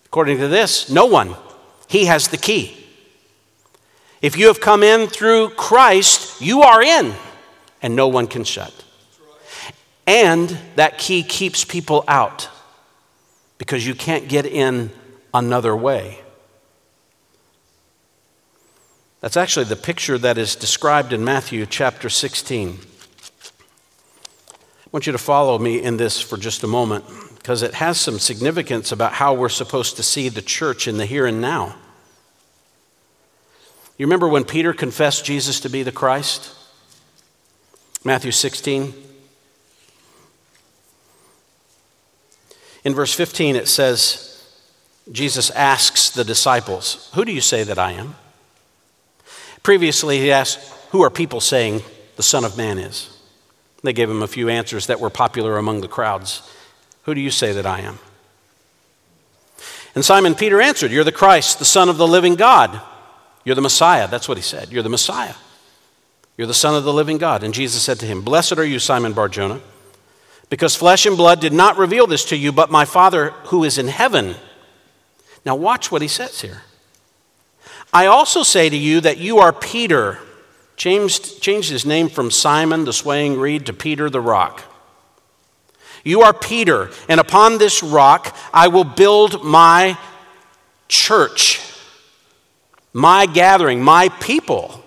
According to this, no one. He has the key. If you have come in through Christ, you are in, and no one can shut. And that key keeps people out because you can't get in another way. That's actually the picture that is described in Matthew chapter 16. I want you to follow me in this for just a moment because it has some significance about how we're supposed to see the church in the here and now. You remember when Peter confessed Jesus to be the Christ? Matthew 16. In verse 15, it says, Jesus asks the disciples, Who do you say that I am? Previously, he asked, Who are people saying the Son of Man is? They gave him a few answers that were popular among the crowds. Who do you say that I am? And Simon Peter answered, You're the Christ, the Son of the living God. You're the Messiah. That's what he said. You're the Messiah. You're the Son of the living God. And Jesus said to him, Blessed are you, Simon Barjona, because flesh and blood did not reveal this to you, but my Father who is in heaven. Now, watch what he says here. I also say to you that you are Peter changed, changed his name from Simon the swaying reed to Peter the rock. You are Peter, and upon this rock I will build my church, my gathering, my people,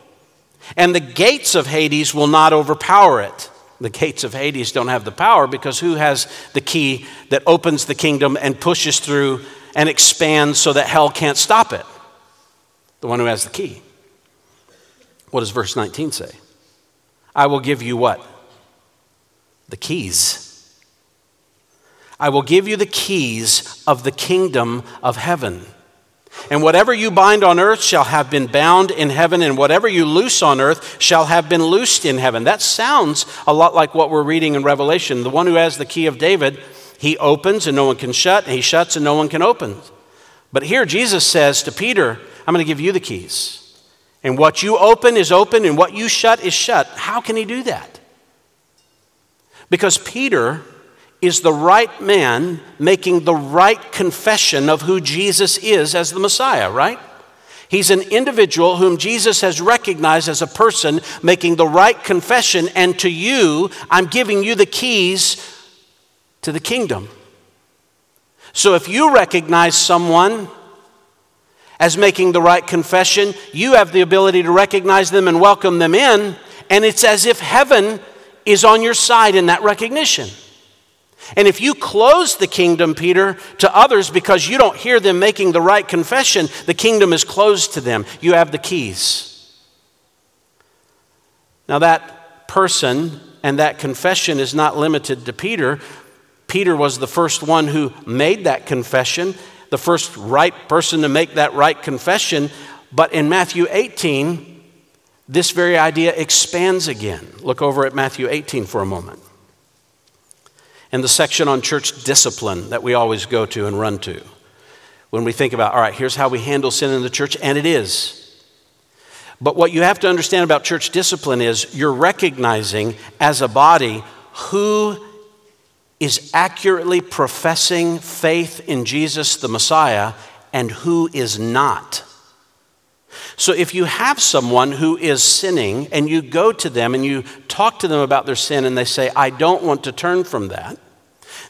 and the gates of Hades will not overpower it. The gates of Hades don't have the power because who has the key that opens the kingdom and pushes through and expands so that hell can't stop it? The one who has the key. What does verse 19 say? I will give you what? The keys. I will give you the keys of the kingdom of heaven. And whatever you bind on earth shall have been bound in heaven, and whatever you loose on earth shall have been loosed in heaven. That sounds a lot like what we're reading in Revelation. The one who has the key of David, he opens and no one can shut, and he shuts and no one can open. But here Jesus says to Peter, I'm going to give you the keys. And what you open is open, and what you shut is shut. How can he do that? Because Peter is the right man making the right confession of who Jesus is as the Messiah, right? He's an individual whom Jesus has recognized as a person making the right confession, and to you, I'm giving you the keys to the kingdom. So if you recognize someone as making the right confession, you have the ability to recognize them and welcome them in, and it's as if heaven is on your side in that recognition. And if you close the kingdom, Peter, to others because you don't hear them making the right confession, the kingdom is closed to them. You have the keys. Now, that person and that confession is not limited to Peter. Peter was the first one who made that confession, the first right person to make that right confession. But in Matthew 18, this very idea expands again. Look over at Matthew 18 for a moment. and the section on church discipline that we always go to and run to when we think about, all right, here's how we handle sin in the church, and it is. But what you have to understand about church discipline is you're recognizing as a body who is accurately professing faith in Jesus the Messiah and who is not. So if you have someone who is sinning and you go to them and you talk to them about their sin and they say, I don't want to turn from that,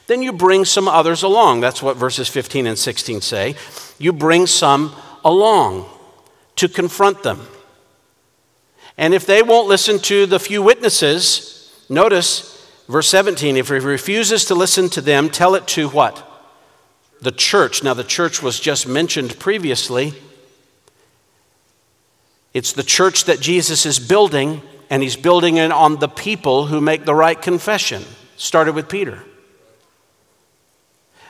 then you bring some others along. That's what verses 15 and 16 say. You bring some along to confront them. And if they won't listen to the few witnesses, notice verse 17 if he refuses to listen to them, tell it to what? The church. Now, the church was just mentioned previously. It's the church that Jesus is building, and he's building it on the people who make the right confession. Started with Peter.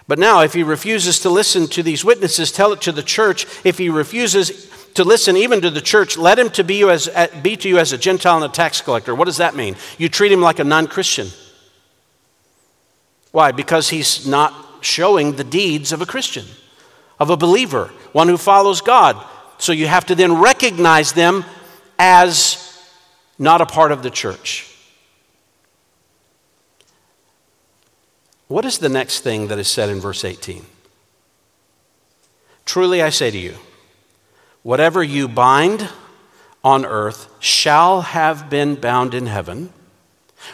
But now, if he refuses to listen to these witnesses, tell it to the church. If he refuses to listen even to the church, let him to be, you as, be to you as a Gentile and a tax collector. What does that mean? You treat him like a non Christian. Why? Because he's not showing the deeds of a Christian, of a believer, one who follows God. So you have to then recognize them as not a part of the church. What is the next thing that is said in verse 18? Truly I say to you, whatever you bind on earth shall have been bound in heaven.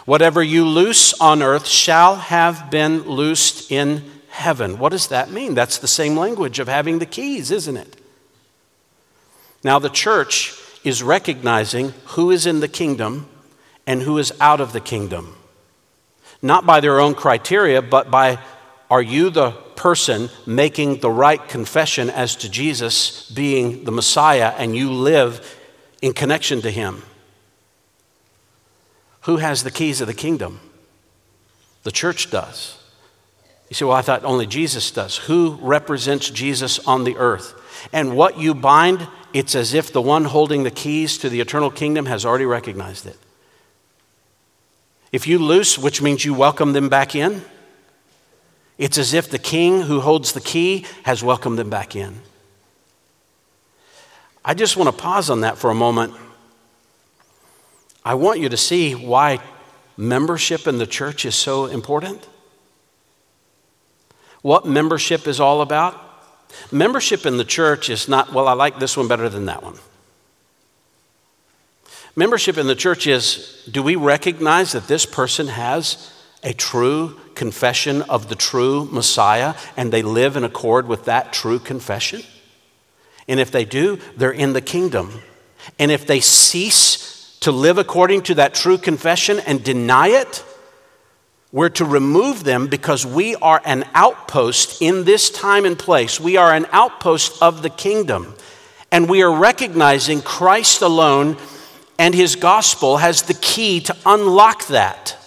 Whatever you loose on earth shall have been loosed in heaven. What does that mean? That's the same language of having the keys, isn't it? Now, the church is recognizing who is in the kingdom and who is out of the kingdom. Not by their own criteria, but by are you the person making the right confession as to Jesus being the Messiah and you live in connection to him? Who has the keys of the kingdom? The church does. You say, well, I thought only Jesus does. Who represents Jesus on the earth? And what you bind it's as if the one holding the keys to the eternal kingdom has already recognized it. If you loose, which means you welcome them back in, it's as if the king who holds the key has welcomed them back in. I just want to pause on that for a moment. I want you to see why membership in the church is so important. What membership is all about. Membership in the church is not, well, I like this one better than that one. Membership in the church is do we recognize that this person has a true confession of the true Messiah and they live in accord with that true confession? And if they do, they're in the kingdom. And if they cease to live according to that true confession and deny it, we're to remove them because we are an outpost in this time and place. We are an outpost of the kingdom. And we are recognizing Christ alone and his gospel has the key to unlock that.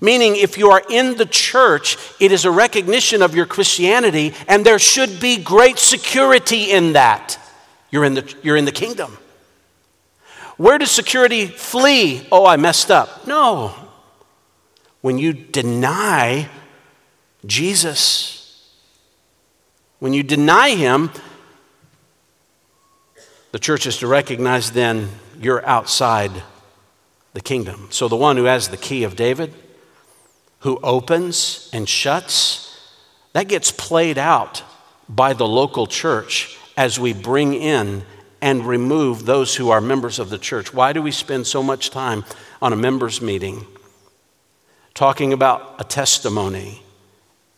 Meaning, if you are in the church, it is a recognition of your Christianity, and there should be great security in that. You're in the, you're in the kingdom. Where does security flee? Oh, I messed up. No, when you deny Jesus, when you deny Him, the church is to recognize then you're outside the kingdom. So the one who has the key of David, who opens and shuts, that gets played out by the local church as we bring in and remove those who are members of the church. Why do we spend so much time on a members' meeting? talking about a testimony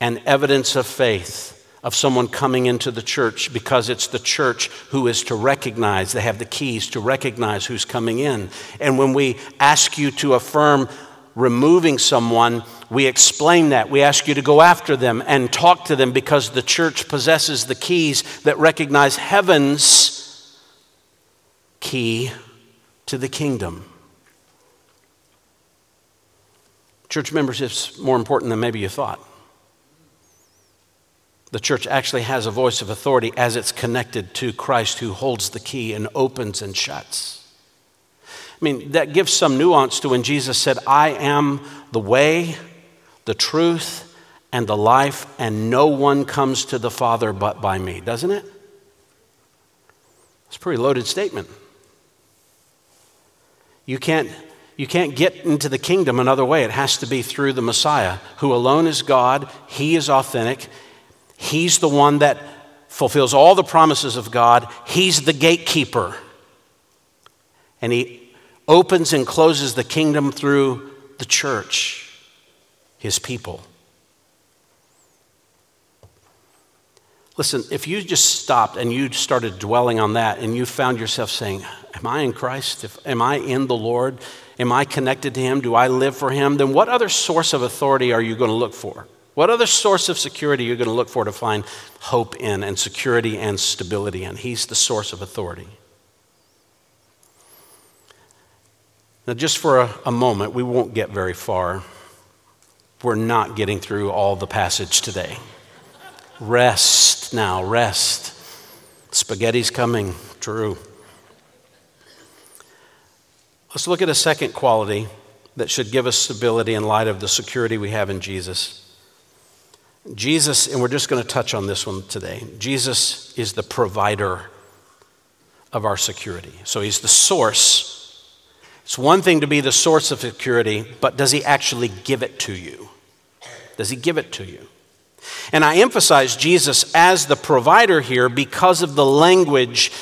and evidence of faith of someone coming into the church because it's the church who is to recognize, they have the keys to recognize who's coming in. And when we ask you to affirm removing someone, we explain that. We ask you to go after them and talk to them because the church possesses the keys that recognize heaven's key to the kingdom. Church membership is more important than maybe you thought. The church actually has a voice of authority as it's connected to Christ who holds the key and opens and shuts. I mean, that gives some nuance to when Jesus said, I am the way, the truth, and the life, and no one comes to the Father but by me, doesn't it? It's a pretty loaded statement. You can't, you can't get into the kingdom another way. It has to be through the Messiah, who alone is God. He is authentic. He's the one that fulfills all the promises of God. He's the gatekeeper. And he opens and closes the kingdom through the church, his people. Listen, if you just stopped and you started dwelling on that and you found yourself saying, Am I in Christ? If, am I in the Lord? Am I connected to Him? Do I live for Him? Then what other source of authority are you going to look for? What other source of security are you going to look for to find hope in and security and stability in? He's the source of authority. Now, just for a, a moment, we won't get very far. We're not getting through all the passage today. Rest now, rest. Spaghetti's coming, true. Let's look at a second quality that should give us stability in light of the security we have in Jesus. Jesus, and we're just going to touch on this one today. Jesus is the provider of our security. So he's the source. It's one thing to be the source of security, but does he actually give it to you? Does he give it to you? And I emphasize Jesus as the provider here because of the language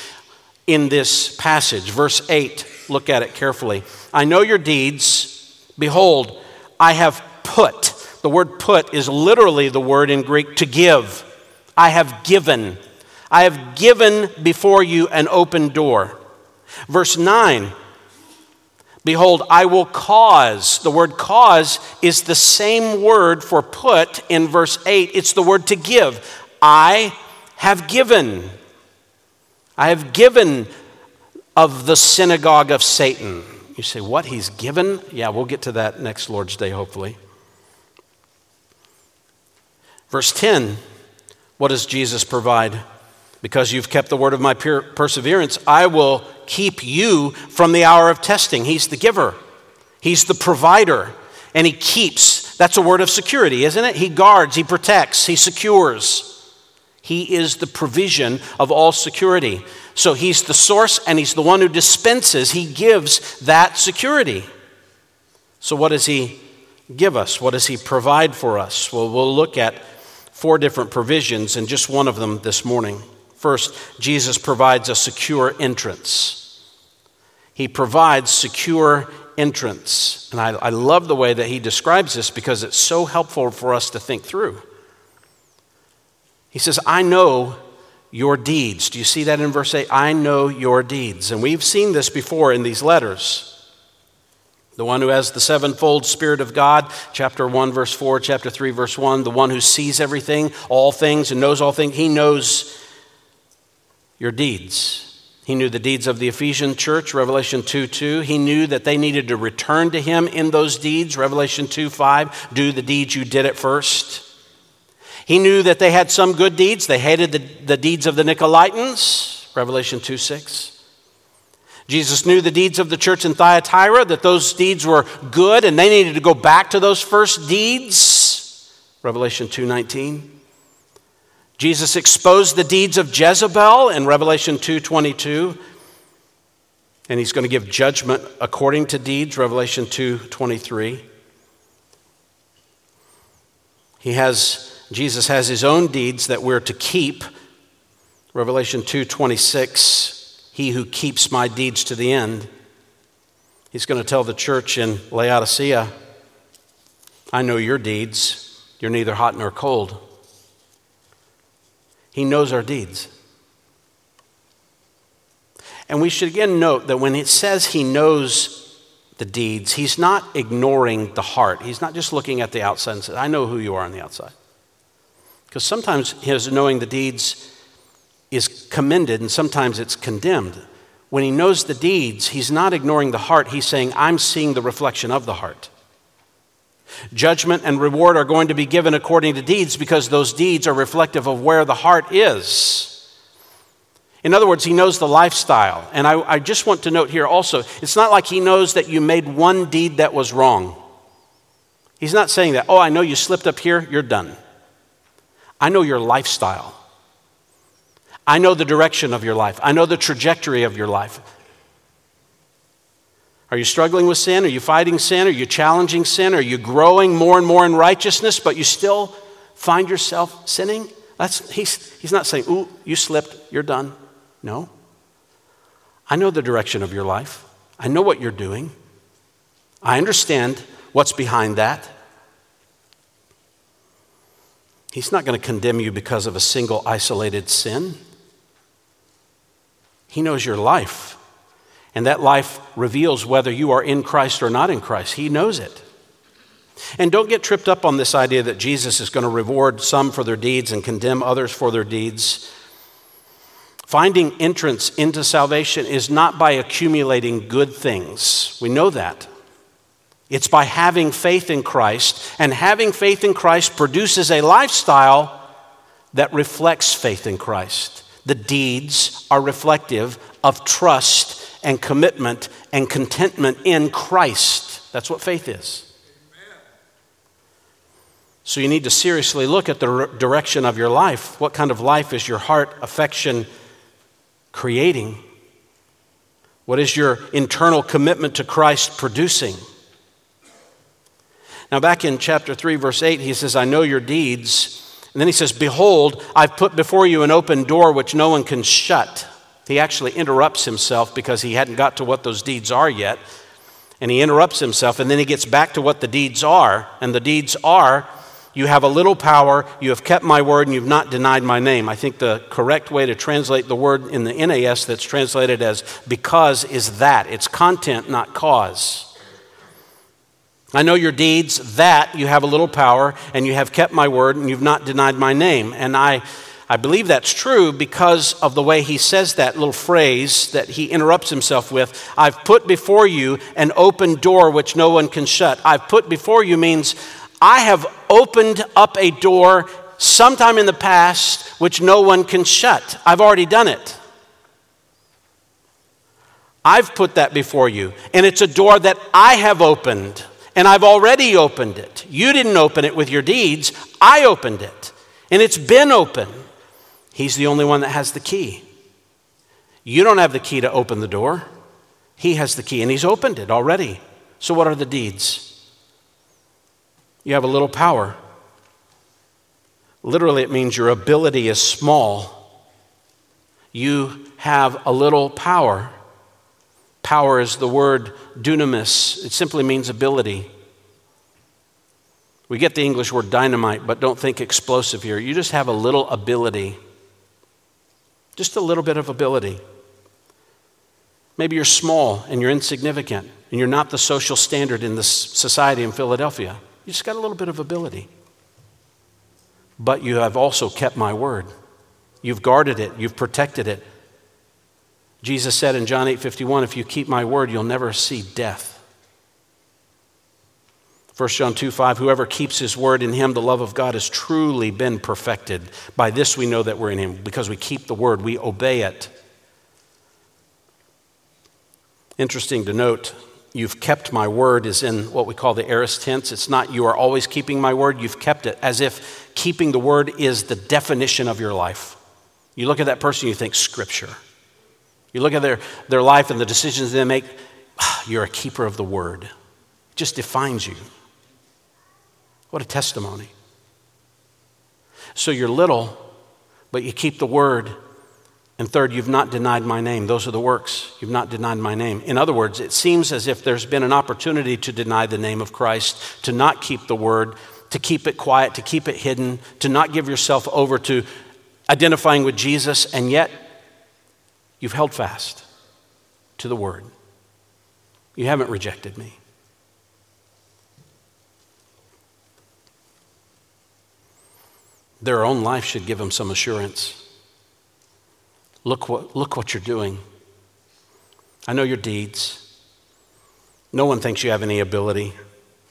in this passage. Verse 8, look at it carefully. I know your deeds. Behold, I have put. The word put is literally the word in Greek to give. I have given. I have given before you an open door. Verse 9, Behold, I will cause. The word cause is the same word for put in verse 8. It's the word to give. I have given. I have given of the synagogue of Satan. You say, what? He's given? Yeah, we'll get to that next Lord's Day, hopefully. Verse 10 What does Jesus provide? Because you've kept the word of my perseverance, I will keep you from the hour of testing. He's the giver, He's the provider, and He keeps. That's a word of security, isn't it? He guards, He protects, He secures. He is the provision of all security. So He's the source and He's the one who dispenses, He gives that security. So, what does He give us? What does He provide for us? Well, we'll look at four different provisions and just one of them this morning. First, Jesus provides a secure entrance. He provides secure entrance. And I, I, love the way that he describes this because it's so helpful for us to think through. He says, I know your deeds. Do you see that in verse 8? I know your deeds. And we've seen this before in these letters. The one who has the sevenfold Spirit of God, chapter 1, verse 4, chapter 3, verse 1, the one who sees everything, all things, and knows all things, he knows your deeds. He knew the deeds of the Ephesian church, Revelation 2 2. He knew that they needed to return to him in those deeds, Revelation 2 5. Do the deeds you did at first. He knew that they had some good deeds. They hated the, the deeds of the Nicolaitans, Revelation 2 6. Jesus knew the deeds of the church in Thyatira, that those deeds were good and they needed to go back to those first deeds, Revelation 2 19. Jesus exposed the deeds of Jezebel in Revelation 2:22 and he's going to give judgment according to deeds Revelation 2:23 He has Jesus has his own deeds that we're to keep. Revelation 2:26 He who keeps my deeds to the end. He's going to tell the church in Laodicea I know your deeds. You're neither hot nor cold he knows our deeds. And we should again note that when it says He knows the deeds, He's not ignoring the heart. He's not just looking at the outside and says, I know who you are on the outside. Because sometimes His knowing the deeds is commended and sometimes it's condemned. When He knows the deeds, He's not ignoring the heart. He's saying, I'm seeing the reflection of the heart. Judgment and reward are going to be given according to deeds because those deeds are reflective of where the heart is. In other words, he knows the lifestyle. And I, I, just want to note here also it's not like he knows that you made one deed that was wrong. He's not saying that, oh, I know you slipped up here, you're done. I know your lifestyle. I know the direction of your life. I know the trajectory of your life. Are you struggling with sin? Are you fighting sin? Are you challenging sin? Are you growing more and more in righteousness, but you still find yourself sinning? That's, he's, he's not saying, Ooh, you slipped, you're done. No. I know the direction of your life, I know what you're doing, I understand what's behind that. He's not going to condemn you because of a single isolated sin. He knows your life. And that life reveals whether you are in Christ or not in Christ. He knows it. And don't get tripped up on this idea that Jesus is going to reward some for their deeds and condemn others for their deeds. Finding entrance into salvation is not by accumulating good things. We know that. It's by having faith in Christ, and having faith in Christ produces a lifestyle that reflects faith in Christ. The deeds are reflective of trust and commitment and contentment in Christ. That's what faith is. So you need to seriously look at the direction of your life. What kind of life is your heart, affection creating? What is your internal commitment to Christ producing? Now, back in chapter 3, verse 8, he says, I know your deeds. And then he says, Behold, I've put before you an open door which no one can shut. He actually interrupts himself because he hadn't got to what those deeds are yet. And he interrupts himself, and then he gets back to what the deeds are. And the deeds are you have a little power, you have kept my word, and you've not denied my name. I think the correct way to translate the word in the NAS that's translated as because is that. It's content, not cause. I know your deeds, that you have a little power, and you have kept my word, and you've not denied my name. And I, I believe that's true because of the way he says that little phrase that he interrupts himself with. I've put before you an open door which no one can shut. I've put before you means I have opened up a door sometime in the past which no one can shut. I've already done it. I've put that before you, and it's a door that I have opened, and I've already opened it. You didn't open it with your deeds, I opened it, and it's been open. He's the only one that has the key. You don't have the key to open the door, He has the key, and He's opened it already. So, what are the deeds? You have a little power. Literally, it means your ability is small. You have a little power. Power is the word dunamis, it simply means ability. We get the English word dynamite, but don't think explosive here. You just have a little ability. Just a little bit of ability. Maybe you're small and you're insignificant and you're not the social standard in this society in Philadelphia. You just got a little bit of ability. But you have also kept my word. You've guarded it, you've protected it. Jesus said in John 8 51, if you keep my word, you'll never see death. 1 John 2 5, whoever keeps his word in him, the love of God has truly been perfected. By this we know that we're in him, because we keep the word, we obey it. Interesting to note you've kept my word is in what we call the aorist tense. It's not you are always keeping my word, you've kept it, as if keeping the word is the definition of your life. You look at that person, you think scripture. You look at their, their life and the decisions they make, ah, you're a keeper of the word. It just defines you. What a testimony. So you're little, but you keep the word and third, you've not denied my name. Those are the works. You've not denied my name. In other words, it seems as if there's been an opportunity to deny the name of Christ, to not keep the word, to keep it quiet, to keep it hidden, to not give yourself over to identifying with Jesus, and yet you've held fast to the word. You haven't rejected me. Their own life should give them some assurance. Look what, look what you're doing. I know your deeds. No one thinks you have any ability,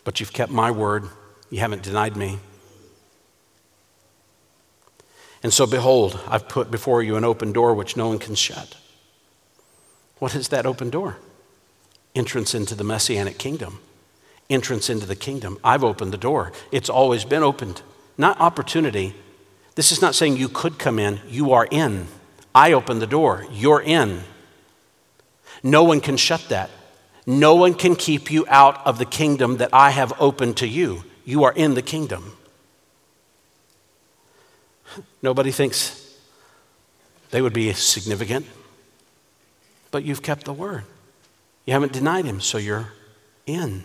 but you've kept my word. You haven't denied me. And so, behold, I've put before you an open door which no one can shut. What is that open door? Entrance into the messianic kingdom, entrance into the kingdom. I've opened the door, it's always been opened. Not opportunity. This is not saying you could come in, you are in. I open the door, you're in. No one can shut that. No one can keep you out of the kingdom that I have opened to you. You are in the kingdom. Nobody thinks they would be significant, but you've kept the word. You haven't denied him, so you're in.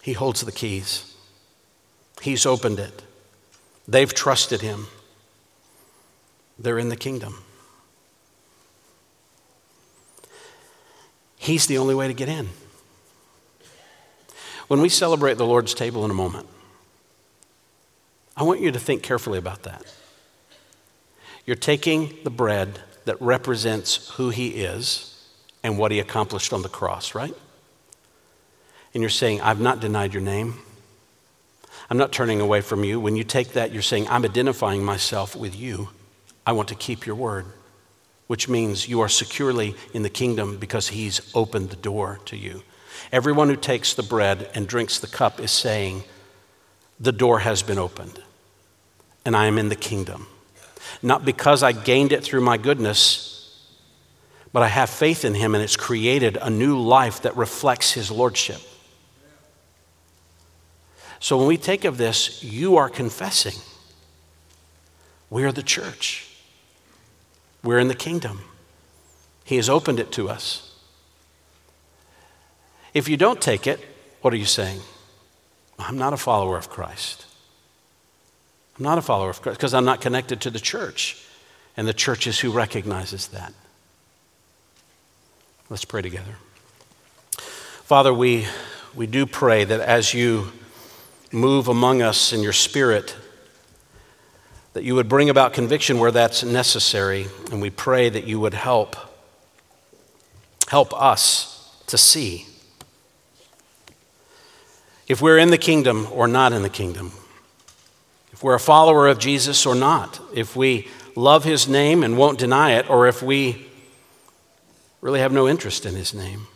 He holds the keys. He's opened it. They've trusted him. They're in the kingdom. He's the only way to get in. When we celebrate the Lord's table in a moment, I want you to think carefully about that. You're taking the bread that represents who He is and what He accomplished on the cross, right? And you're saying, I've not denied your name. I'm not turning away from you. When you take that, you're saying, I'm identifying myself with you. I want to keep your word, which means you are securely in the kingdom because he's opened the door to you. Everyone who takes the bread and drinks the cup is saying, The door has been opened, and I am in the kingdom. Not because I gained it through my goodness, but I have faith in him, and it's created a new life that reflects his lordship. So when we take of this, you are confessing we are the church, we're in the kingdom. He has opened it to us. If you don't take it, what are you saying? I'm not a follower of Christ. I'm not a follower of Christ because I'm not connected to the church. And the church is who recognizes that. Let's pray together. Father, we, we do pray that as you move among us in your spirit, that you would bring about conviction where that's necessary. And we pray that you would help, help us to see if we're in the kingdom or not in the kingdom, if we're a follower of Jesus or not, if we love his name and won't deny it, or if we really have no interest in his name.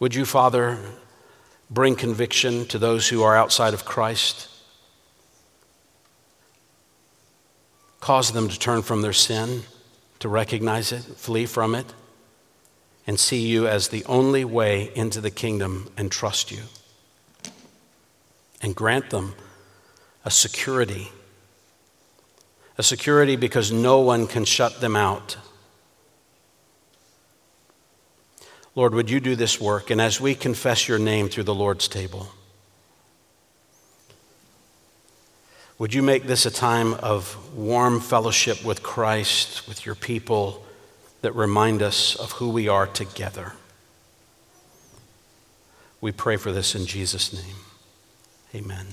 Would you, Father, bring conviction to those who are outside of Christ. Cause them to turn from their sin, to recognize it, flee from it, and see you as the only way into the kingdom and trust you. And grant them a security. A security because no one can shut them out Lord, would you do this work? And as we confess your name through the Lord's table, would you make this a time of warm fellowship with Christ, with your people, that remind us of who we are together? We pray for this in Jesus' name. Amen.